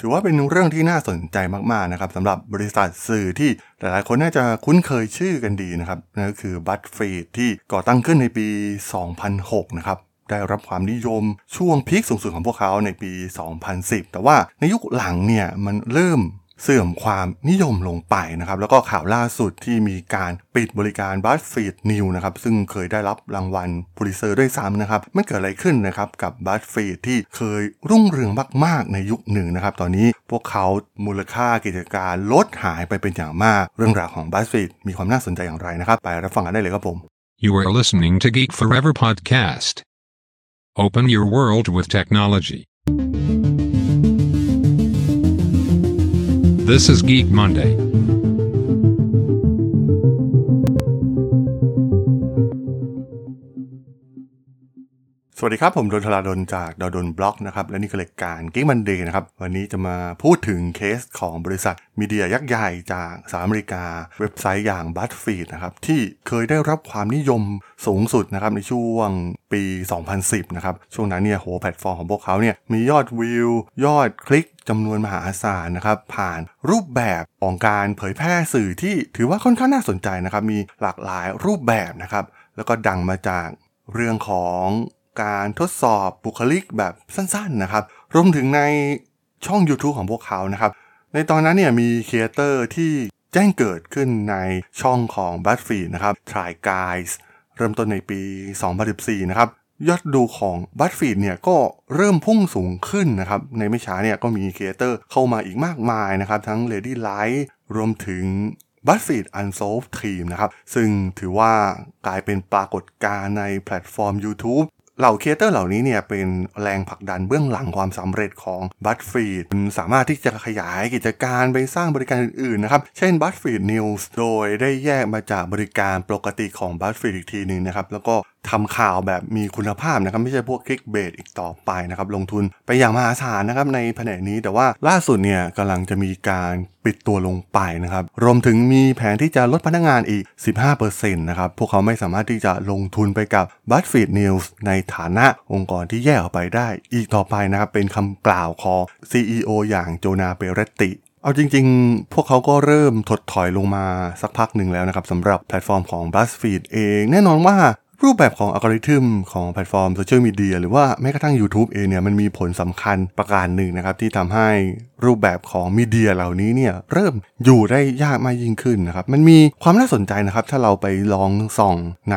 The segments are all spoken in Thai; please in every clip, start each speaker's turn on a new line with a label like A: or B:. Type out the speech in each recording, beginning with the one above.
A: ถือว่าเป็นเรื่องที่น่าสนใจมาก ๆ นะครับสำหรับบริษัทสื่อที่หลาย ๆ คนน่าจะคุ้นเคยชื่อกันดีนะครับนั่นก็คือบัตฟรีดที่ก่อตั้งขึ้นในปี 2006 นะครับได้รับความนิยมช่วงพีคสูงสุดของพวกเขาในปี 2010 แต่ว่าในยุคหลังเนี่ยมันเริ่ม เสื่อมความนิยมลงไปนะครับ แล้วก็ข่าวล่าสุดที่มีการปิดบริการ b u z z f e e d News นะครับ ซึ่งเคยได้รับรางวัลพูลิเซอร์ด้วยซ้ำนะครับ มันเกิดอะไรขึ้นนะครับ กับ b u z z f e e d ที่เคยรุ่งเรืองมาก ๆ ในยุคหนึ่งนะครับ ตอนนี้พวกเขามูลค่ากิจการลดหายไปเป็นอย่างมาก เรื่องราวของ b u z z f e e d มีความน่าสนใจอย่างไรนะครับ ไปรับฟังกันได้เลยครับผม
B: You are listening to Geek Forever podcast. Open your world with technology. This is Geek Monday.
A: สวัสดีครับ ผมดลธราดลจากด.ดล็อกนะครับ และนี่คือรายการ Geek Monday นะครับ วันนี้จะมาพูดถึงเคสของบริษัทมีเดียยักษ์ใหญ่จากสหรัฐอเมริกา เว็บไซต์อย่าง BuzzFeed นะครับ ที่เคยได้รับความนิยมสูงสุดนะครับ ในช่วงปี 2010 นะครับ ช่วงนั้นเนี่ยโหแพลตฟอร์มของพวกเขาเนี่ยมียอดวิว ยอดคลิกจำนวนมหาศาลนะครับ ผ่านรูปแบบของการเผยแพร่สื่อที่ถือว่าค่อนข้างน่าสนใจนะครับมีหลากหลายรูปแบบนะครับแล้วก็ดังมาจากเรื่องของ การทดสอบบุคลิกแบบสั้นๆนะครับ รวมถึงในช่อง YouTube ของพวกเขานะครับ ในตอนนั้นเนี่ยมีครีเอเตอร์ที่แจ้งเกิดขึ้นในช่องของ b u z z f e e d นะครับ Try Guys เริ่มต้นในปี 2014 นะครับ ยอดดูของ b u z z f e e d เนี่ยก็เริ่มพุ่งสูงขึ้นนะครับ ในไม่ช้าเนี่ยก็มีครีเอเตอร์เข้ามาอีกมากมายนะครับ ทั้ง Ladylike รวมถึง b u z z f e e d Unsolved Team นะครับ ซึ่งถือว่ากลายเป็นปรากฏการณ์ในแพลตฟอร์ม YouTube เหล่าครีเอเตอร์เหล่านี้เนี่ยเป็นแรงผลักดันเบื้องหลังความสำเร็จของ BuzzFeed สามารถที่จะขยายกิจการไปสร้างบริการอื่นๆนะครับ เช่น BuzzFeed News โดยได้แยกมาจากบริการปกติของ BuzzFeed อีกทีหนึ่งนะครับ แล้วก็ทำข่าวแบบมีคุณภาพนะครับ ไม่ใช่พวก clickbait อีกต่อไปนะครับ ลงทุนไปอย่างมหาศาลนะครับในแผนกนี้แต่ว่าล่าสุดเนี่ยกำลังจะมีการ ปิดตัวลงไปนะครับ รวมถึงมีแผนที่จะลดพนักงานอีก 15%นะครับ พวกเขาไม่สามารถที่จะลงทุนไปกับ BuzzFeed News ในฐานะองค์กรที่แยกออกไปได้อีกต่อไปนะครับ เป็นคำกล่าวของ CEO อย่าง Jonah Peretti เอาจริงๆ พวกเขาก็เริ่มถดถอยลงมาสักพักหนึ่งแล้วนะครับสำหรับแพลตฟอร์มของ BuzzFeed เอง แน่นอนว่า รูปแบบของอัลกอริทึมของแพลตฟอร์มโซเชียลมีเดียหรือว่าแม้กระทั่ง YouTube เองเนี่ยมันมีผลสำคัญประการหนึ่งนะครับ ที่ทำให้รูปแบบของมีเดียเหล่านี้เนี่ยเริ่มอยู่ได้ยากมากยิ่งขึ้นนะครับ มันมีความน่าสนใจนะครับ ถ้าเราไปลองส่องใน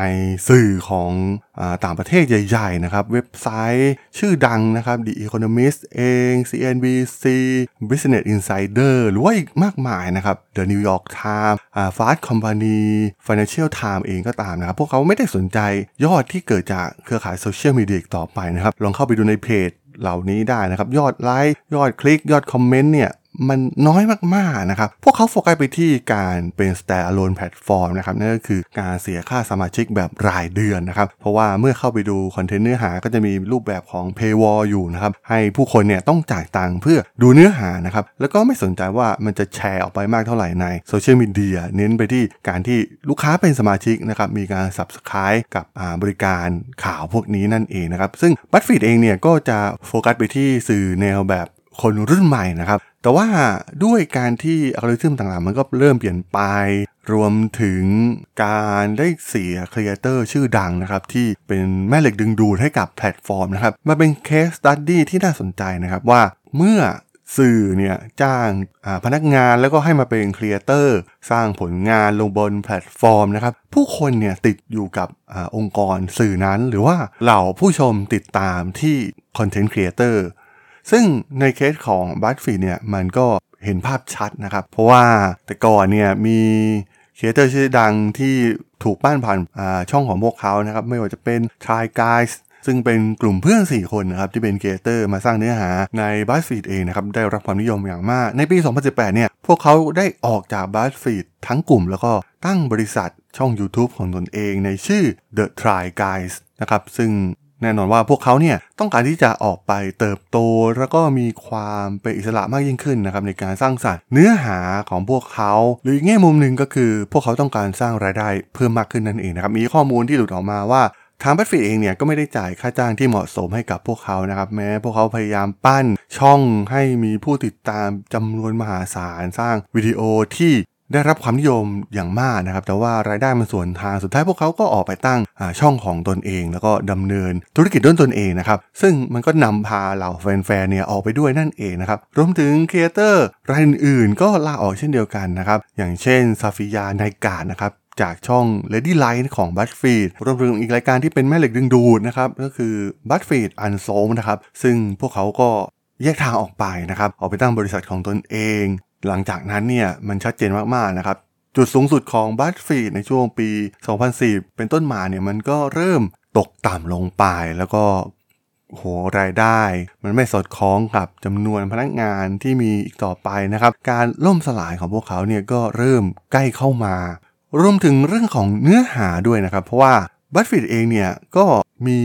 A: สื่อของ ต่างประเทศใหญ่ๆนะครับ เว็บไซต์ชื่อดังนะครับ The Economist เอง CNBC Business Insider หรือว่าอีกมากมายนะครับ The New York Times Fast Company Financial Times เองก็ตามนะครับ พวกเขาไม่ได้สนใจยอดที่เกิดจากเครือข่ายโซเชียลมีเดียต่อไปนะครับ ลองเข้าไปดูในเพจเหล่านี้ได้นะครับ ยอดไลค์ ยอดคลิก ยอดคอมเมนต์เนี่ย มันน้อยมากๆนะครับ พวกเขาโฟกัสไปที่การเป็น standalone platform นะครับนั่นก็คือการเสียค่าสมาชิกแบบรายเดือนนะครับ เพราะว่าเมื่อเข้าไปดูคอนเทนต์เนื้อหาก็จะมีรูปแบบของ paywall อยู่นะครับ ให้ผู้คนเนี่ยต้องจ่ายตังค์เพื่อดูเนื้อหานะครับ แล้วก็ไม่สนใจว่ามันจะแชร์ออกไปมากเท่าไหร่ในโซเชียลมีเดียเน้นไปที่การที่ลูกค้าเป็นสมาชิกนะครับมีการ subscribe กับบริการข่าวพวกนี้นั่นเองนะครับซึ่ง BuzzFeed เองเนี่ยก็จะโฟกัสไปที่สื่อแนวแบบ คนรุ่นใหม่นะครับ แต่ว่าด้วยการที่อัลกอริทึมต่างๆ มันก็เริ่มเปลี่ยนไป รวมถึงการได้เสียครีเอเตอร์ชื่อดังนะครับ ที่เป็นแม่เหล็กดึงดูดให้กับแพลตฟอร์มนะครับมาเป็น case study ที่น่าสนใจนะครับว่าเมื่อสื่อเนี่ยจ้างพนักงานแล้วก็ให้มาเป็นครีเอเตอร์สร้างผลงานลงบนแพลตฟอร์มนะครับ ผู้คนเนี่ยติดอยู่กับองค์กรสื่อนั้น หรือว่าเหล่าผู้ชมติดตามที่คอนเทนต์ครีเอเตอร์ ซึ่งในเคสของ BuzzFeed เนี่ยมันก็เห็นภาพชัดนะครับ เพราะว่าแต่ก่อนเนี่ยมีครีเอเตอร์ชื่อดังที่ถูกปั้นผ่านช่องของพวกเขานะครับ ไม่ว่าจะเป็น Try Guys ซึ่งเป็นกลุ่มเพื่อน 4 คนนะครับ ที่เป็นครีเอเตอร์มาสร้างเนื้อหาใน BuzzFeed เองนะครับ ได้รับความนิยมอย่างมาก ในปี 2018 เนี่ย พวกเขาได้ออกจาก BuzzFeed ทั้งกลุ่ม แล้วก็ตั้งบริษัทช่อง YouTube ของตนเองในชื่อ The Try Guys นะครับ ซึ่ง แน่นอนว่าพวกเขาเนี่ยต้องการที่จะออกไปเติบโต แล้วก็มีความเป็นอิสระมากยิ่งขึ้นนะครับในการสร้างสรรค์เนื้อหาของพวกเขา หรืออีกแง่มุมหนึ่งก็คือ พวกเขาต้องการสร้างรายได้เพิ่มมากขึ้นนั่นเองนะครับมีข้อมูลที่หลุดออกมาว่าทางบัตฟีดเองเนี่ยก็ไม่ได้จ่ายค่าจ้างที่เหมาะสมให้กับพวกเขานะครับแม้พวกเขาพยายามปั้นช่องให้มีผู้ติดตามจำนวนมหาศาลสร้างวิดีโอที่ ได้รับความนิยมอย่างมากนะครับ แต่ว่ารายได้มันส่วนทางสุดท้ายพวกเขาก็ออกไปตั้งช่องของตนเอง แล้วก็ดำเนินธุรกิจด้วยตนเองนะครับ ซึ่งมันก็นำพาเหล่าแฟนๆเนี่ยออกไปด้วยนั่นเองนะครับรวมถึงครีเอเตอร์รายอื่นๆ ก็ลาออกเช่นเดียวกันนะครับอย่างเช่นซาฟิยาไนกาดนะครับจากช่อง Lady Light ของ b u z z f e e d รวมถึงอีกรายการที่เป็นแม่เหล็กดึงดูดนะครับก็คือ b u z z f e e d Unsolved นะครับซึ่งพวกเขาก็แยกทางออกไปนะครับ ออกไปตั้งบริษัทของตนเอง หลังจากนั้นเนี่ยมันชัดเจนมากๆนะครับจุดสูงสุดของ b u z z f e e d ในช่วงปี 2010เป็นต้นมาเนี่ยมันก็เริ่มตกต่ำลงไปแล้วก็โหรายได้ มันไม่สอดคล้องกับจำนวนพนักงานที่มีอีกต่อไปนะครับ การล่มสลายของพวกเขาเนี่ยก็เริ่มใกล้เข้ามารวมถึงเรื่องของเนื้อหาด้วยนะครับ เพราะว่าบัตฟิตเองเนี่ยก็มี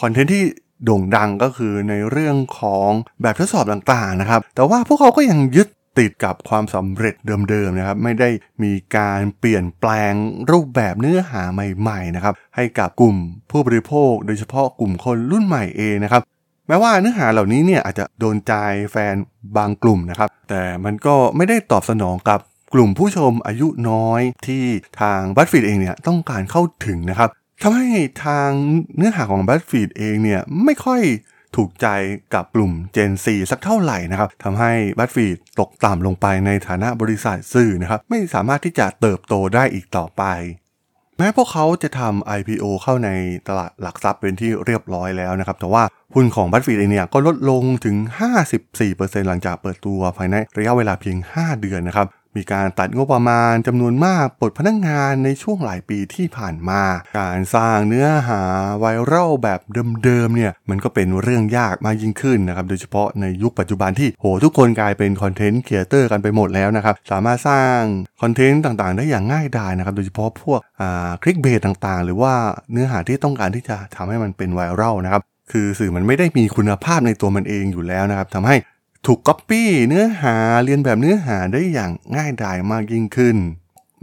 A: คอนเทนต์ที่โด่งดังก็คือในเรื่องของแบบทดสอบต่างๆนะครับ แต่ว่าพวกเขาก็ยังยึด ติดกับความสำเร็จเดิมๆนะครับ ไม่ได้มีการเปลี่ยนแปลงรูปแบบเนื้อหาใหม่ๆนะครับให้กับกลุ่มผู้บริโภค โดยเฉพาะกลุ่มคนรุ่นใหม่เองนะครับแม้ว่าเนื้อหาเหล่านี้เนี่ยอาจจะโดนใจแฟนบางกลุ่มนะครับ แต่มันก็ไม่ได้ตอบสนองกับกลุ่มผู้ชมอายุน้อยที่ทางบัตฟีดเองเนี่ยต้องการเข้าถึงนะครับทำให้ทางเนื้อหาของบัตฟีดเองเนี่ยไม่ค่อย ถูกใจกับกลุ่ม Gen 4สักเท่าไหร่นะครับทำให้บัตฟีดตกต่ำลงไปในฐานะบริษัทสื่อนะครับ ไม่สามารถที่จะเติบโตได้อีกต่อไป แม้พวกเขาจะทำ IPO เข้าในตลาดหลักทรัพย์เป็นที่เรียบร้อยแล้วนะครับ แต่ว่าหุ้นของบัตฟีดเองเนี่ยก็ลดลงถึง 54%หลังจากเปิดตัวภายในระยะเวลาเพียง 5 เดือนนะครับ มีการตัดงบประมาณจำนวนมากปลดพนักงานในช่วงหลายปีที่ผ่านมา การสร้างเนื้อหาไวรัลแบบเดิมๆเนี่ยมันก็เป็นเรื่องยากมากยิ่งขึ้นนะครับโดยเฉพาะในยุคปัจจุบันที่โหทุกคนกลายเป็นคอนเทนต์ครีเอเตอร์กันไปหมดแล้วนะครับสามารถสร้างคอนเทนต์ต่างๆ ได้อย่างง่ายดายนะครับโดยเฉพาะพวก clickbait ต่างๆ หรือว่าเนื้อหาที่ต้องการที่จะทำให้มันเป็นไวรัลนะครับคือสื่อมันไม่ได้มีคุณภาพในตัวมันเองอยู่แล้วนะครับทำให้ ถูกก๊อปปี้เนื้อหาเลียนแบบเนื้อหาได้อย่างง่ายดายมากยิ่งขึ้น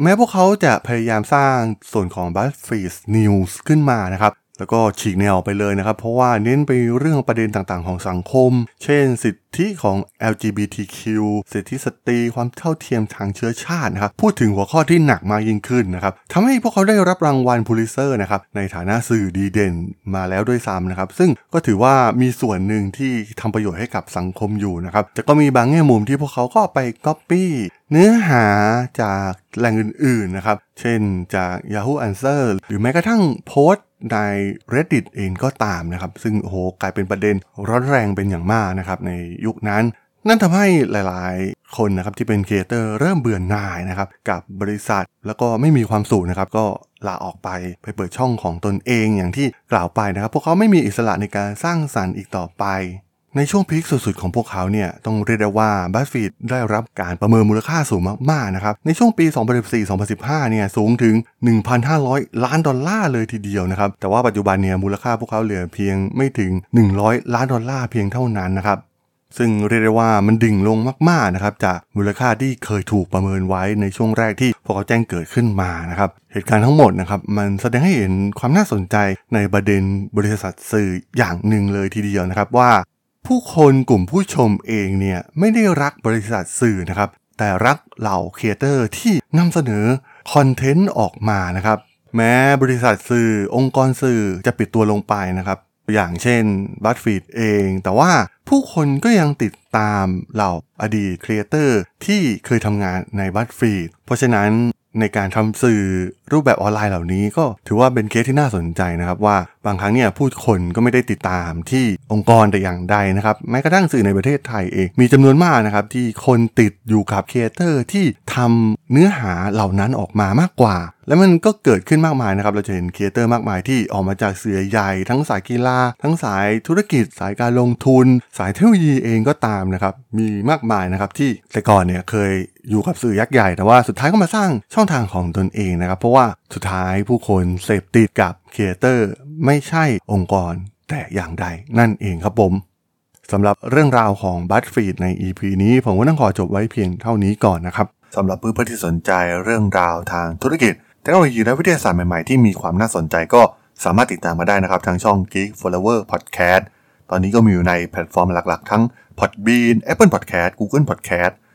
A: แม้พวกเขาจะพยายามสร้างส่วนของ BuzzFeed News ขึ้นมานะครับ แล้วก็ฉีกแนวไปเลยนะครับ เพราะว่าเน้นไปเรื่องประเด็นต่างๆ ของสังคม เช่น สิทธิของ LGBTQ สิทธิสตรีความเท่าเทียมทางเชื้อชาตินะครับพูดถึงหัวข้อที่หนักมากยิ่งขึ้นนะครับทำให้พวกเขาได้รับรางวัลพูลิเซอร์นะครับในฐานะสื่อดีเด่นมาแล้วด้วยซ้ำนะครับ ซึ่งก็ถือว่ามีส่วนหนึ่งที่ทำประโยชน์ให้กับสังคมอยู่นะครับแต่ก็มีบางแง่มุมที่พวกเขาก็ไปก๊อปปี้เนื้อหาจากแหล่งอื่นๆนะครับ เช่นจาก Yahoo Answer หรือแม้กระทั่งโพสต์ ใน Reddit เองก็ตามนะครับ ซึ่งโอ้โหกลายเป็นประเด็นร้อนแรงเป็นอย่างมากนะครับในยุคนั้น นั่นทำให้หลายๆ คนนะครับที่เป็นครีเอเตอร์เริ่มเบื่อหน่ายนะครับกับบริษัทแล้วก็ไม่มีความสุขนะครับก็ลาออกไปไปเปิดช่องของตนเองอย่างที่กล่าวไปนะครับ พวกเขาไม่มีอิสระในการสร้างสรรค์อีกต่อไป ในช่วงพีคสุดๆของพวกเขาเนี่ยต้องเรียกได้ว่าบัสฟีดได้รับการประเมินมูลค่าสูงมากๆนะครับในช่วงปี 2014-2015 เนี่ยสูงถึง 1,500 ล้านดอลลาร์เลยทีเดียวนะครับแต่ว่าปัจจุบันเนี่ยมูลค่าพวกเขาเหลือเพียงไม่ถึง 100 ล้านดอลลาร์เพียงเท่านั้นนะครับซึ่งเรียกได้ว่ามันดิ่งลงมากๆนะครับจากมูลค่าที่เคยถูกประเมินไว้ในช่วงแรกที่พวกเขาแจ้งเกิดขึ้นมานะครับเหตุการณ์ทั้งหมดนะครับมันแสดงให้เห็นความน่าสนใจในประเด็นบริษัทสื่ออย่างหนึ่งเลยทีเดียวนะครับว่า ผู้คนกลุ่มผู้ชมเองเนี่ยไม่ได้รักบริษัทสื่อนะครับ แต่รักเหล่าครีเอเตอร์ที่นำเสนอคอนเทนต์ออกมานะครับ แม้บริษัทสื่อองค์กรสื่อจะปิดตัวลงไปนะครับ อย่างเช่น BuzzFeed เอง แต่ว่าผู้คนก็ยังติดตามเหล่าอดีตครีเอเตอร์ที่เคยทำงานใน BuzzFeed เพราะฉะนั้นในการทำสื่อ รูปแบบออนไลน์เหล่านี้ก็ถือว่าเป็นเคสที่น่าสนใจนะครับว่าบางครั้งเนี่ยผู้คนก็ไม่ได้ติดตามที่องค์กรแต่อย่างใดนะครับแม้กระทั่งสื่อในประเทศไทยเองมีจำนวนมากนะครับที่คนติดอยู่กับครีเอเตอร์ที่ทำเนื้อหาเหล่านั้นออกมามากกว่า แล้วมันก็เกิดขึ้นมากมายนะครับเราจะเห็นครีเอเตอร์มากมายที่ออกมาจากสื่อใหญ่ ทั้งสายกีฬา ทั้งสายธุรกิจ สายการลงทุน สายเทคโนโลยีเองก็ตามนะครับมีมากมายนะครับที่แต่ก่อนเนี่ยเคยอยู่กับสื่อยักษ์ใหญ่แต่ว่าสุดท้ายก็มาสร้างช่องทางของตนเองนะครับเพราะว่าสุดท้ายผู้คนเสพติดกับครีเอเตอร์ไม่ใช่องค์กรแต่อย่างใดนั่นเองครับผมสำหรับเรื่องราวของ BuzzFeed ใน EP นี้ผมก็ต้องขอจบไว้เพียงเท่านี้ก่อนนะครับสำหรับเพื่อนๆที่สนใจเรื่องราวทางธุรกิจเทคโนโลยีและวิทยาศาสตร์ใหม่ๆ ที่มีความน่าสนใจก็สามารถติดตามมาได้นะครับ ทางช่อง Geek Forever Podcast ตอนนี้ก็มีอยู่ในแพลตฟอร์มหลักๆ ทั้ง Podbean Apple Podcast Google Podcast